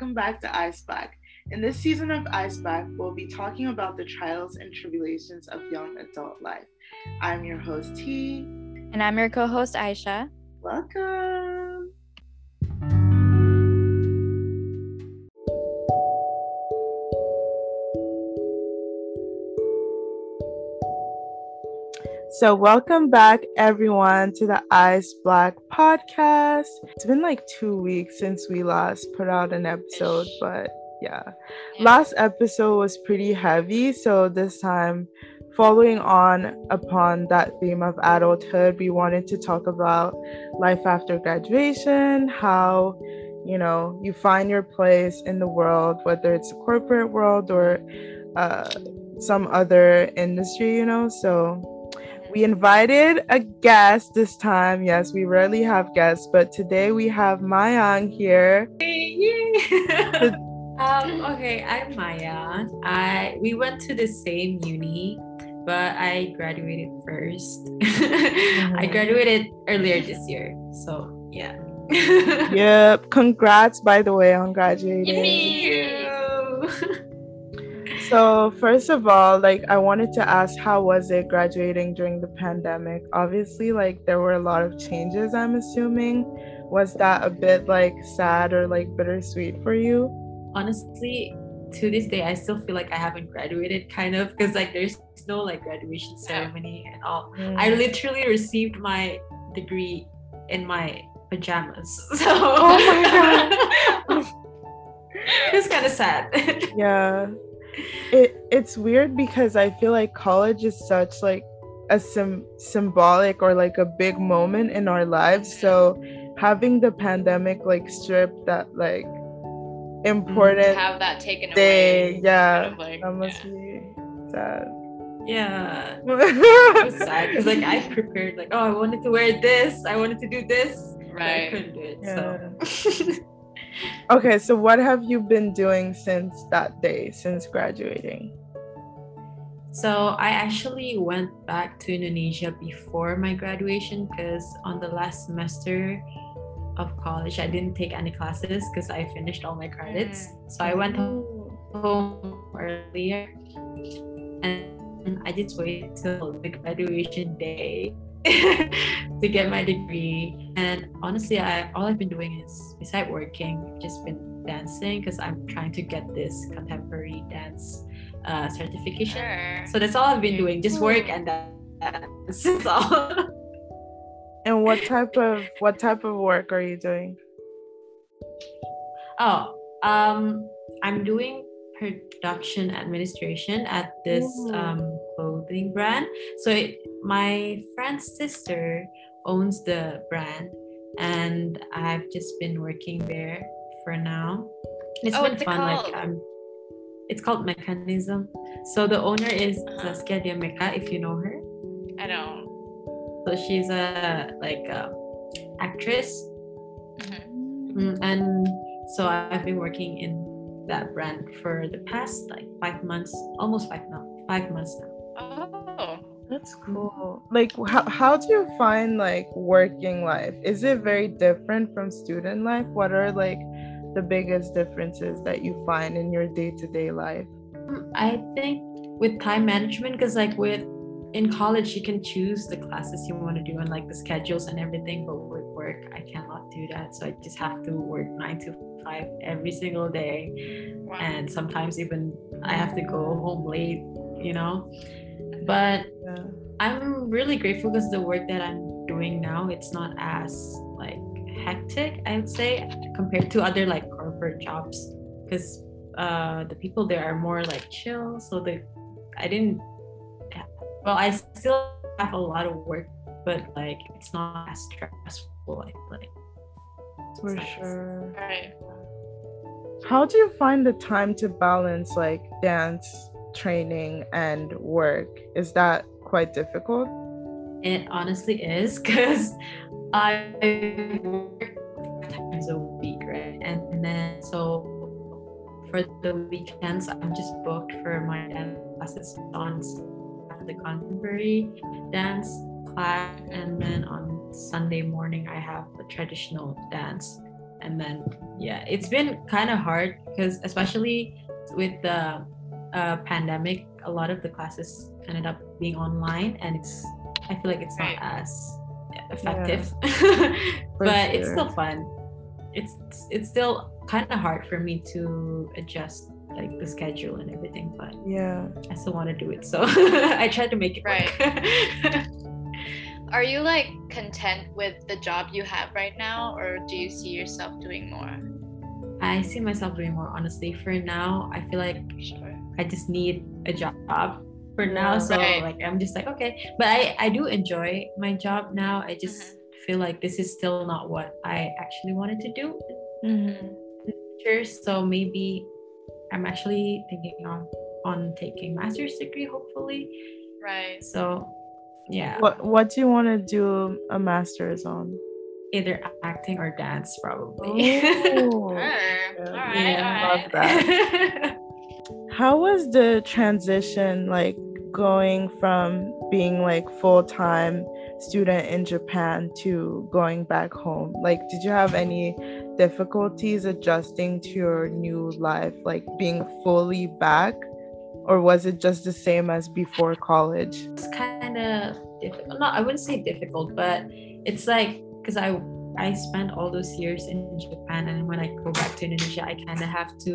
welcome back to Ice Black. In this season of Ice Black, we'll be talking about the trials and tribulations of young adult life. I'm your host, T. And I'm your co host, Aisha. Welcome. So, welcome back, everyone, to the Ice Black podcast. It's been like two weeks since we last put out an episode, but yeah. Last episode was pretty heavy, so this time, following on upon that theme of adulthood, we wanted to talk about life after graduation, how you know you find your place in the world, whether it's the corporate world or uh, some other industry, you know. So we invited a guest this time. Yes, we rarely have guests, but today we have Mayang here. Hey, um, okay, I'm Maya. I we went to the same uni, but I graduated 1st mm-hmm. I graduated earlier this year, so yeah. yep. Congrats, by the way, on graduating. So, first of all, like I wanted to ask how was it graduating during the pandemic? Obviously, like there were a lot of changes, I'm assuming. Was that a bit like sad or like bittersweet for you? Honestly, to this day I still feel like I haven't graduated kind of because like there's no like graduation ceremony and all. Mm. I literally received my degree in my pajamas. So Oh my god. it's kind of sad. yeah it it's weird because I feel like college is such like a sim- symbolic or like a big moment in our lives. So having the pandemic like strip that like mm-hmm. important to have that taken day, away. Yeah, kind of like, that must yeah. be sad. Yeah, it was sad because like I prepared like oh I wanted to wear this, I wanted to do this, right? I couldn't do it. Yeah. So okay, so what have you been doing since that day, since graduating? So I actually went back to Indonesia before my graduation because on the last semester of college I didn't take any classes because I finished all my credits. Mm. So I went home earlier and I just waited till the graduation day to get my degree. And honestly, I all I've been doing is beside working, I've just been dancing because I'm trying to get this contemporary dance uh, certification. Sure. So that's all I've been doing, just work and dance. That's all. and what type of what type of work are you doing? Oh, um, I'm doing production administration at this um, clothing brand. So it, my friend's sister owns the brand, and I've just been working there for now. It's oh, been fun. Like um, it's called Meccanism. So the owner is uh-huh. Zaskia Adya Mecca, if you know her. I don't. So she's a like a actress, mm-hmm. Mm, and so I've been working in that brand for the past like five months, almost five now, five months now. Oh, that's cool. Like, how, how do you find like working life? Is it very different from student life? What are like the biggest differences that you find in your day to day life? Mm, I think with time management, because like with in college you can choose the classes you want to do and like the schedules and everything but with work. I cannot do that. So i just have to work nine to five every single day. Wow. and sometimes even i have to go home late you know? But yeah. i'm really grateful because the work that i'm doing now it's not as like hectic i would say compared to other like corporate jobs. Because uh the people there are more like chill. So the i didn't well i still have a lot of work but like it's not as stressful i feel like for sure. Right. How do you find the time to balance like dance training and work? Is that quite difficult? It honestly is because i work times a week right? And then so for the weekends i'm just booked for my dance classes on the contemporary dance class and then on sunday morning i have a traditional dance. And then yeah it's been kind of hard because especially with the uh, pandemic a lot of the classes ended up being online and it's i feel like it's Right. not as effective. For but it's still fun. It's it's still kind of hard for me to adjust like the schedule and everything but Yeah. i still want to do it so i try to make it work Are you like content with the job you have right now, or do you see yourself doing more? i see myself doing more honestly for now i feel like Sure. I just need a job for now. So Right. like I'm just like okay, but I I do enjoy my job now. I just Mm-hmm. feel like this is still not what I actually wanted to do. Mhm. Sure. So maybe I'm actually thinking on on taking master's degree hopefully. Right. So yeah, What What do you want to do a master's on? either acting or dance probably. Oh. Sure. Yeah. All right. Yeah. All Love that. How was the transition like going from being like full time student in Japan to going back home? Like, did you have any difficulties adjusting to your new life, like being fully back? Or was it just the same as before college? it's kind of difficult. No, I wouldn't say difficult, but it's like because I I spent all those years in Japan, and when I go back to Indonesia, I kind of have to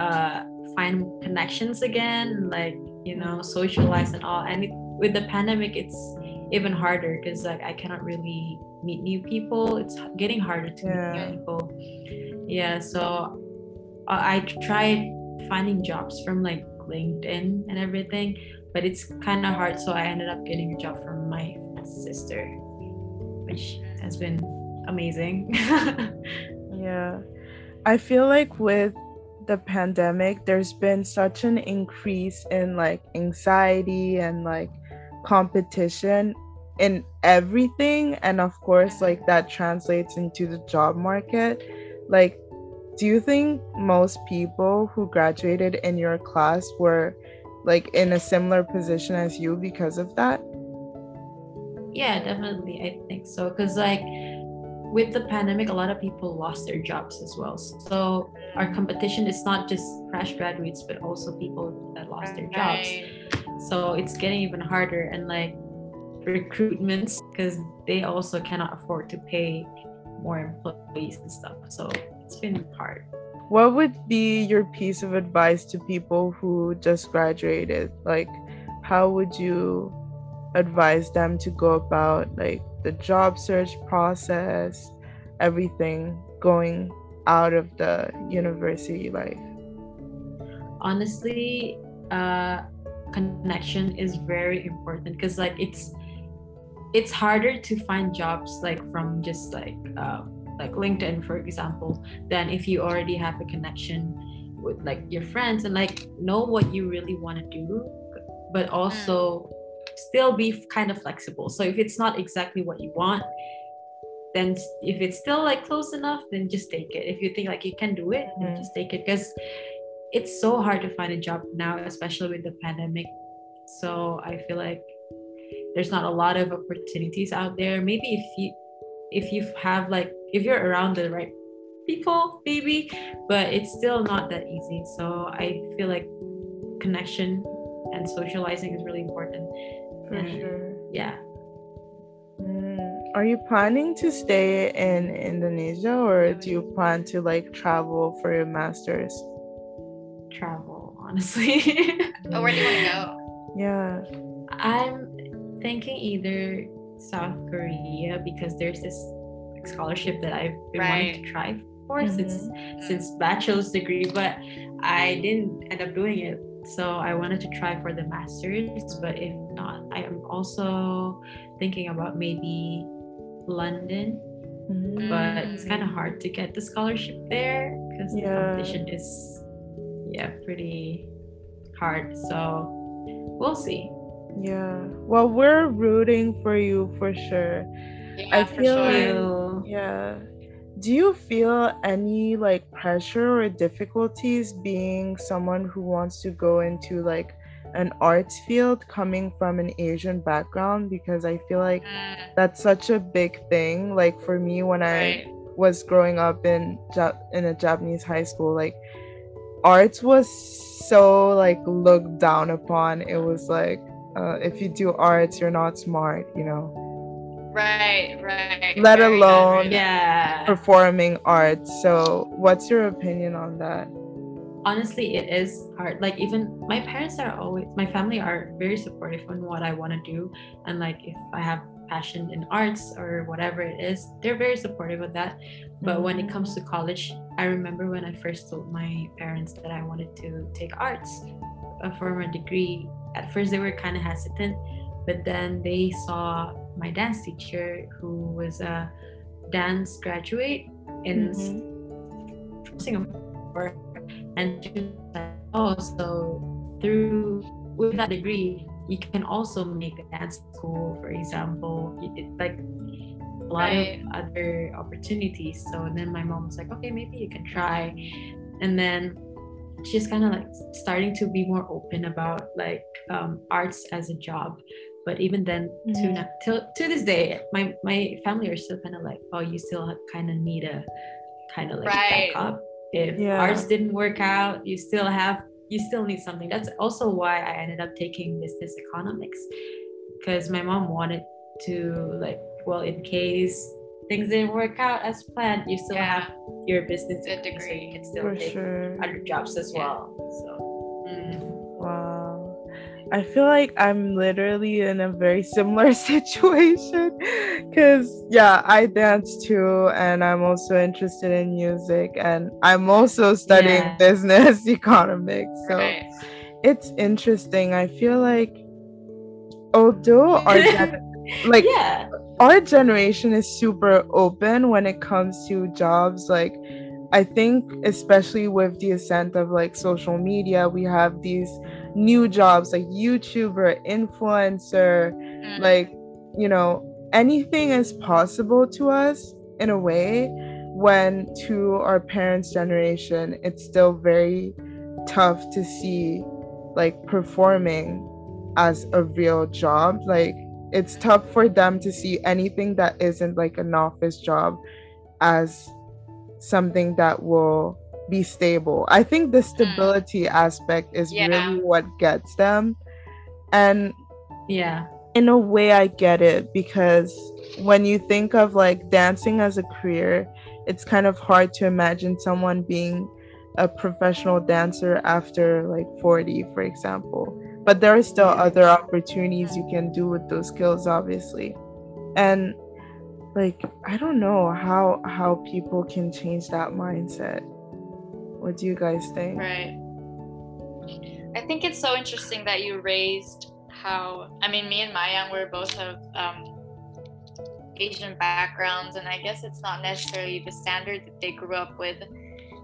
uh, find connections again, like you know, socialize and all. And it, with the pandemic, it's even harder because like I cannot really meet new people. It's getting harder to Yeah. meet new people. Yeah, so uh, I tried finding jobs from like LinkedIn and everything, but it's kind of hard. So I ended up getting a job from my sister, which has been amazing. Yeah. I feel like with the pandemic, there's been such an increase in like anxiety and like competition in everything. And of course, like that translates into the job market. Like, do you think most people who graduated in your class were like in a similar position as you because of that? yeah, definitely. I think so. Because, like, with the pandemic, a lot of people lost their jobs as well. So, our competition is not just fresh graduates, but also people that lost their jobs. So, it's getting even harder. And, like, recruitments, because they also cannot afford to pay more employees and stuff. So, been hard. What would be your piece of advice to people who just graduated? Like, how would you advise them to go about like the job search process, everything going out of the university life? honestly uh connection is very important because like it's it's harder to find jobs like from just like uh, like linkedin for example than if you already have a connection with like your friends and like know what you really want to do but also still be kind of flexible. So if it's not exactly what you want then if it's still like close enough then just take it. If you think like you can do it then Mhm. just take it because it's so hard to find a job now especially with the pandemic. So i feel like there's not a lot of opportunities out there. Maybe if you if you have like if you're around the right people maybe but it's still not that easy so i feel like connection and socializing is really important For And- sure. yeah Mm. Are you planning to stay in Indonesia or do you plan to like travel for your master's? travel honestly Oh, where do you want to go? Yeah. i'm thinking either south korea because there's this scholarship that i've been wanting to try for since since bachelor's degree but i didn't end up doing it so i wanted to try for the masters but if not i am also thinking about maybe london Mhm. but it's kind of hard to get the scholarship there because the competition is yeah pretty hard so we'll see Yeah. Well, we're rooting for you for sure. Yeah, I for feel sure. like- Yeah. Do you feel any like pressure or difficulties being someone who wants to go into like an arts field coming from an Asian background? Because I feel like Mm, that's such a big thing. Like for me, when I was growing up in Ja- in a Japanese high school, like arts was so like looked down upon. It was like uh, if you do arts, you're not smart, you know. Right, right. Let very alone- good, very good. Yeah. Performing arts. So, what's your opinion on that? honestly it is hard like even my parents are always my family are very supportive on what i want to do and like if i have passion in arts or whatever it is they're very supportive of that but when it Mhm. comes to college i remember when i first told my parents that i wanted to take arts uh, for my degree at first they were kind of hesitant but then they saw my dance teacher who was a dance graduate in Mhm. Singapore, and she was like, "Oh, so through with that degree, you can also make a dance school, for example. Like a lot Right. of other opportunities." So then my mom was like, "Okay, maybe you can try," and then she's kind of like starting to be more open about like um, arts as a job. But even then, to Mhm. na- till to this day, my my family are still kind of like, "Oh, you still kind of need a kind of like Right. backup." if Yeah. arts didn't work out you still have you still need something that's also why i ended up taking business economics because my mom wanted to like well in case things didn't work out as planned you still Yeah. have your business degree, so you can still For take sure. other jobs as Yeah. well so mm. I feel like I'm literally in a very similar situation because, yeah, I dance too, and I'm also interested in music, and I'm also studying Yeah. business economics. So Right. it's interesting. I feel like, although our gen- like yeah our generation is super open when it comes to jobs like i think especially with the ascent of like social media we have these new jobs like youtuber influencer Mm. like you know anything is possible to us in a way when to our parents generation it's still very tough to see like performing as a real job like it's tough for them to see anything that isn't like an office job as something that will be stable. I think the mm-hmm. stability aspect is Yeah. really what gets them. And yeah. in a way i get it because when you think of like dancing as a career it's kind of hard to imagine someone being a professional dancer after like 40 for example. But there are still Yeah. other opportunities you can do with those skills obviously. And like i don't know how how people can change that mindset what do you guys think Right. I think it's so interesting that you raised how I mean me and Maya we're both of um, Asian backgrounds and I guess it's not necessarily the standard that they grew up with.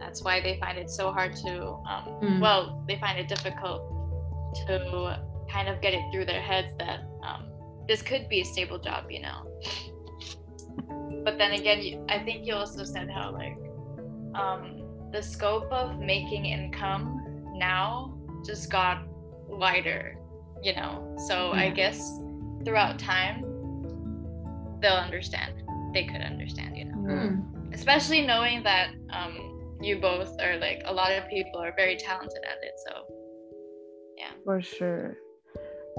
That's why they find it so hard to um, Mm. well, they find it difficult to kind of get it through their heads that um, this could be a stable job, you know. But then again, you, I think you also said how like um, the scope of making income now just got wider, you know. So I guess throughout time, they'll understand. They could understand, you know. Mm. Especially knowing that um, you both are like a lot of people are very talented at it. So yeah. For sure.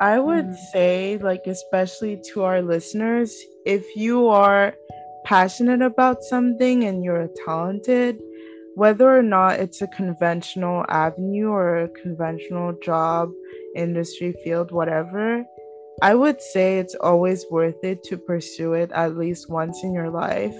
I would Mhm. say, like, especially to our listeners, if you are passionate about something and you're talented, whether or not it's a conventional avenue or a conventional job, industry field, whatever, I would say it's always worth it to pursue it at least once in your life.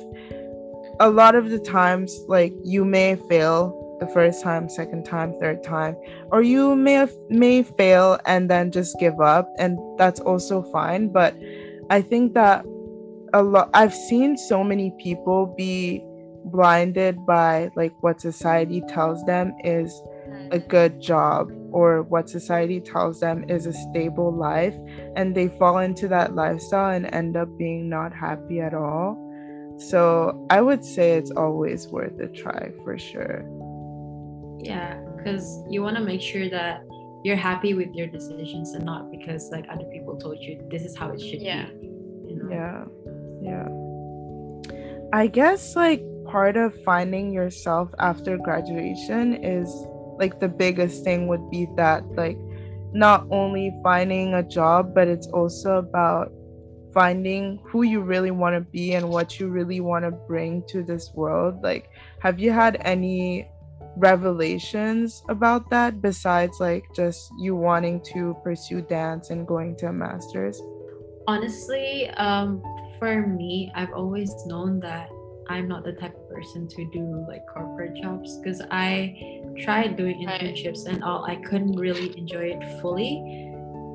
A lot of the times, like, you may fail the first time, second time, third time, or you may may fail and then just give up and that's also fine but i think that a lot i've seen so many people be blinded by like what society tells them is a mm-hmm. good job or what society tells them is a stable life and they fall into that lifestyle and end up being not happy at all so i would say it's always worth a try for sure yeah because you want to make sure that you're happy with your decisions and not because like other people told you this is how it should Yeah. be you know Yeah. Yeah. I guess like part of finding yourself after graduation is like the biggest thing would be that like not only finding a job but it's also about finding who you really want to be and what you really want to bring to this world. Like have you had any revelations about that besides like just you wanting to pursue dance and going to a master's? Honestly um for me i've always known that i'm not the type of person to do like corporate jobs because i tried doing internships and all i couldn't really enjoy it fully.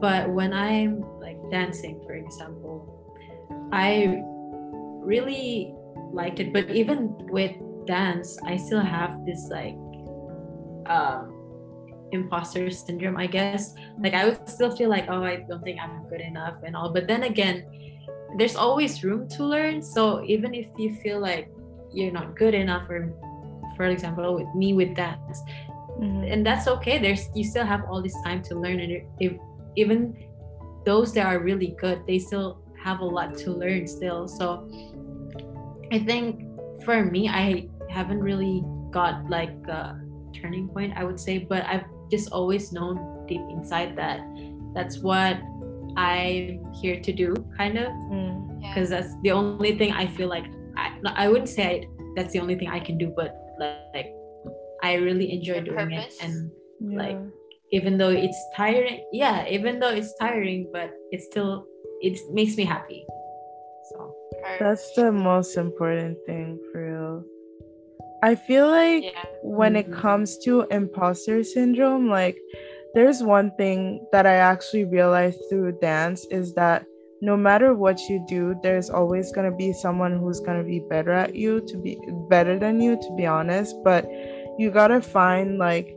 But when i'm like dancing for example i really liked it. But even with dance i still have this like um imposter syndrome i guess. Like i would still feel like oh i don't think i'm good enough and all. But then again there's always room to learn. So even if you feel like you're not good enough or for example with me with dance mm-hmm. and that's okay. There's you still have all this time to learn. And if, even those that are really good they still have a lot to learn still. So i think for me i haven't really got like a turning point i would say but i've just always known deep inside that that's what i'm here to do kind of because mm. yeah. that's the only thing i feel like I, I wouldn't say that's the only thing I can do, but like I really enjoy Your doing purpose. it, and yeah. like even though it's tiring, yeah, even though it's tiring, but it still it makes me happy. So that's the most important thing for real. I feel like yeah. when mm-hmm. it comes to imposter syndrome, like there's one thing that I actually realized through dance is that no matter what you do, there's always going to be someone who's going to be better at you, to be better than you, to be honest. But you got to find like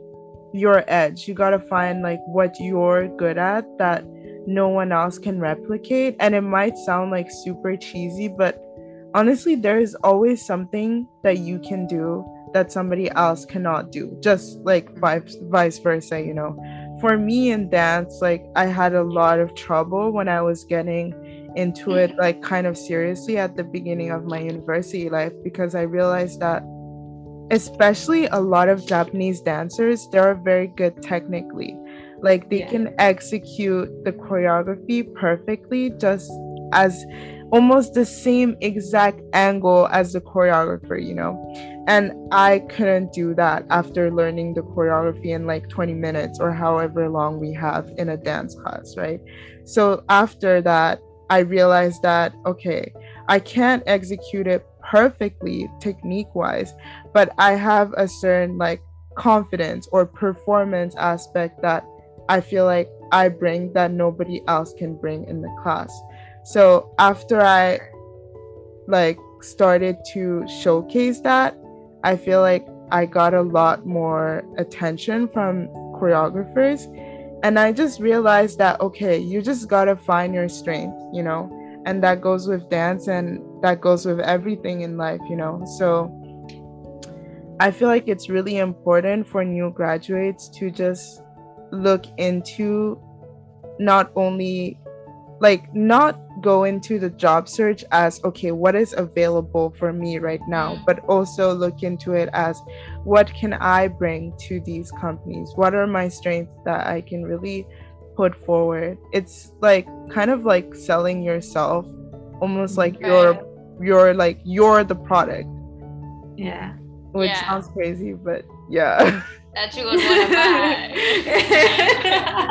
your edge. You got to find like what you're good at that no one else can replicate. And it might sound like super cheesy, but honestly, there's always something that you can do that somebody else cannot do, just like vice, vice versa, you know for me in dance like i had a lot of trouble when i was getting into it mm-hmm. like kind of seriously at the beginning of my university life because i realized that especially a lot of japanese dancers they are very good technically like they yeah. can execute the choreography perfectly just as almost the same exact angle as the choreographer, you know. And I couldn't do that after learning the choreography in like 20 minutes or however long we have in a dance class, right? So after that, I realized that, okay, I can't execute it perfectly technique wise, but I have a certain like confidence or performance aspect that I feel like I bring that nobody else can bring in the class. So after I like started to showcase that, I feel like I got a lot more attention from choreographers. And I just realized that, okay, you just got to find your strength, you know, and that goes with dance and that goes with everything in life, you know. So I feel like it's really important for new graduates to just look into not only like not go into the job search as okay what is available for me right now but also look into it as what can i bring to these companies? What are my strengths that i can really put forward? It's like kind of like selling yourself almost like right. you're you're like you're the product. Yeah. Which yeah. sounds crazy but yeah. That you would want to buy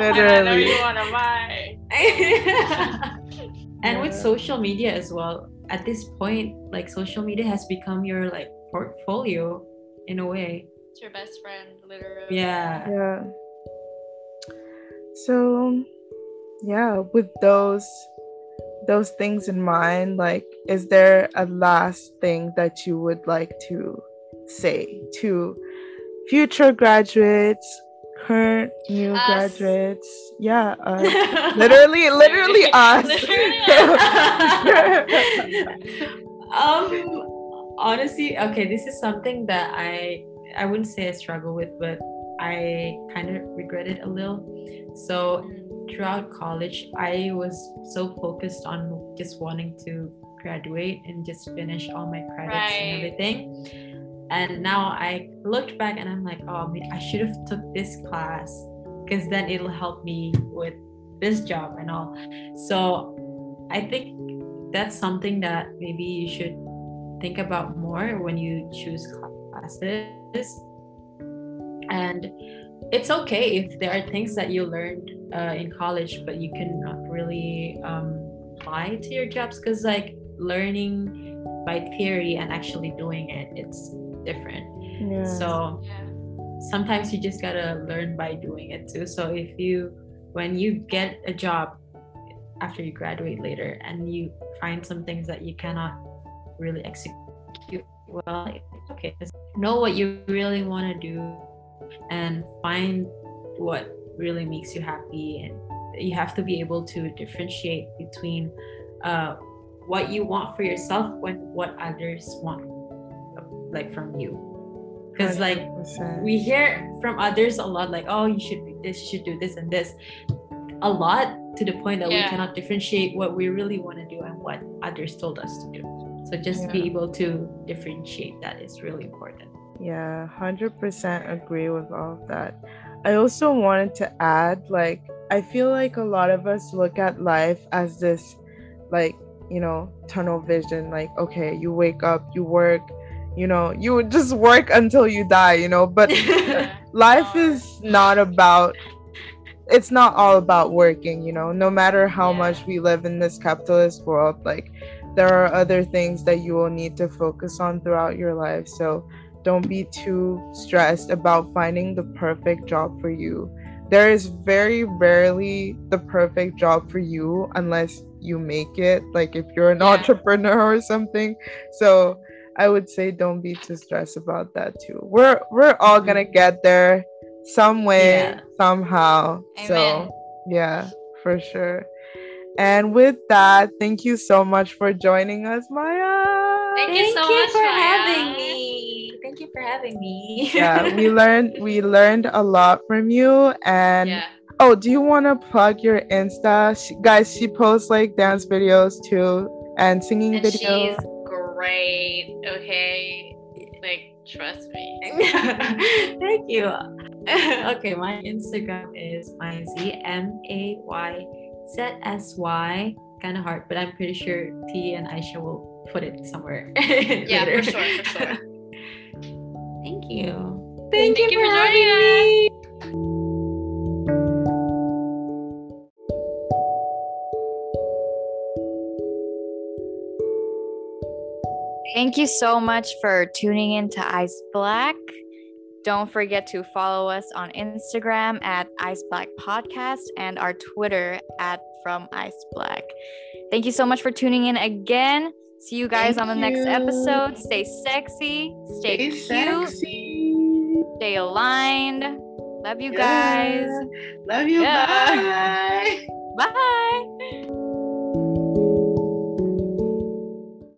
literally you want to buy and with social media as well at this point like social media has become your like portfolio in a way. It's your best friend literally. Yeah. Yeah. So yeah with those those things in mind like is there a last thing that you would like to say to future graduates current new us. graduates yeah uh, literally literally us literally um honestly okay this is something that i i wouldn't say i struggle with but i kind of regret it a little so throughout college i was so focused on just wanting to graduate and just finish all my credits Right. and everything. And now I looked back and I'm like, oh, I should have took this class because then it'll help me with this job and all. So I think that's something that maybe you should think about more when you choose classes. And it's okay if there are things that you learned uh, in college, but you cannot really um, apply to your jobs because, like, learning by theory and actually doing it, it's different. Yeah. So Yeah. sometimes you just gotta learn by doing it too. So if you, when you get a job after you graduate later and you find some things that you cannot really execute well, it's okay. Just know what you really want to do and find what really makes you happy. And you have to be able to differentiate between uh, what you want for yourself and what others want, like from you. Because like we hear from others a lot like oh you should do this you should do this and this a lot to the point that we cannot differentiate what we really want to do and what others told us to do so just be able to differentiate that is really important Yeah, 100% agree with all of that. I also wanted to add like, I feel like a lot of us look at life as this, like, you know, tunnel vision. Like, okay, you wake up, you work, you know, you would just work until you die, you know, but life is not about it's not all about working you know no matter how Yeah. much we live in this capitalist world like there are other things that you will need to focus on throughout your life so don't be too stressed about finding the perfect job for you there is very rarely the perfect job for you unless you make it like if you're an Yeah. entrepreneur or something so i would say don't be too stressed about that too. We're we're all gonna mm-hmm. get there some way Yeah. somehow. Amen. so yeah for sure. And with that thank you so much for joining us maya. Thank you so much, for Maya. having me. Thank you for having me. Yeah we learned we learned a lot from you and yeah. oh do you want to plug your insta? She, guys she posts like dance videos too and singing And videos. she's great. Okay. Like, trust me. Thank you. okay, my Instagram is my Z M A Y Z S Y. Kind of hard, but I'm pretty sure T and Aisha will put it somewhere. Yeah, for sure, for sure. Thank you. Thank you for joining me. Thank you so much for tuning in to Ice Black. Don't forget to follow us on Instagram at Ice Black Podcast and our Twitter at From Ice Black. Thank you so much for tuning in again. See you guys Thank on the next episode. Stay sexy, stay, cute, sexy. stay aligned. Love you Yeah. guys. love you Yeah. bye Bye.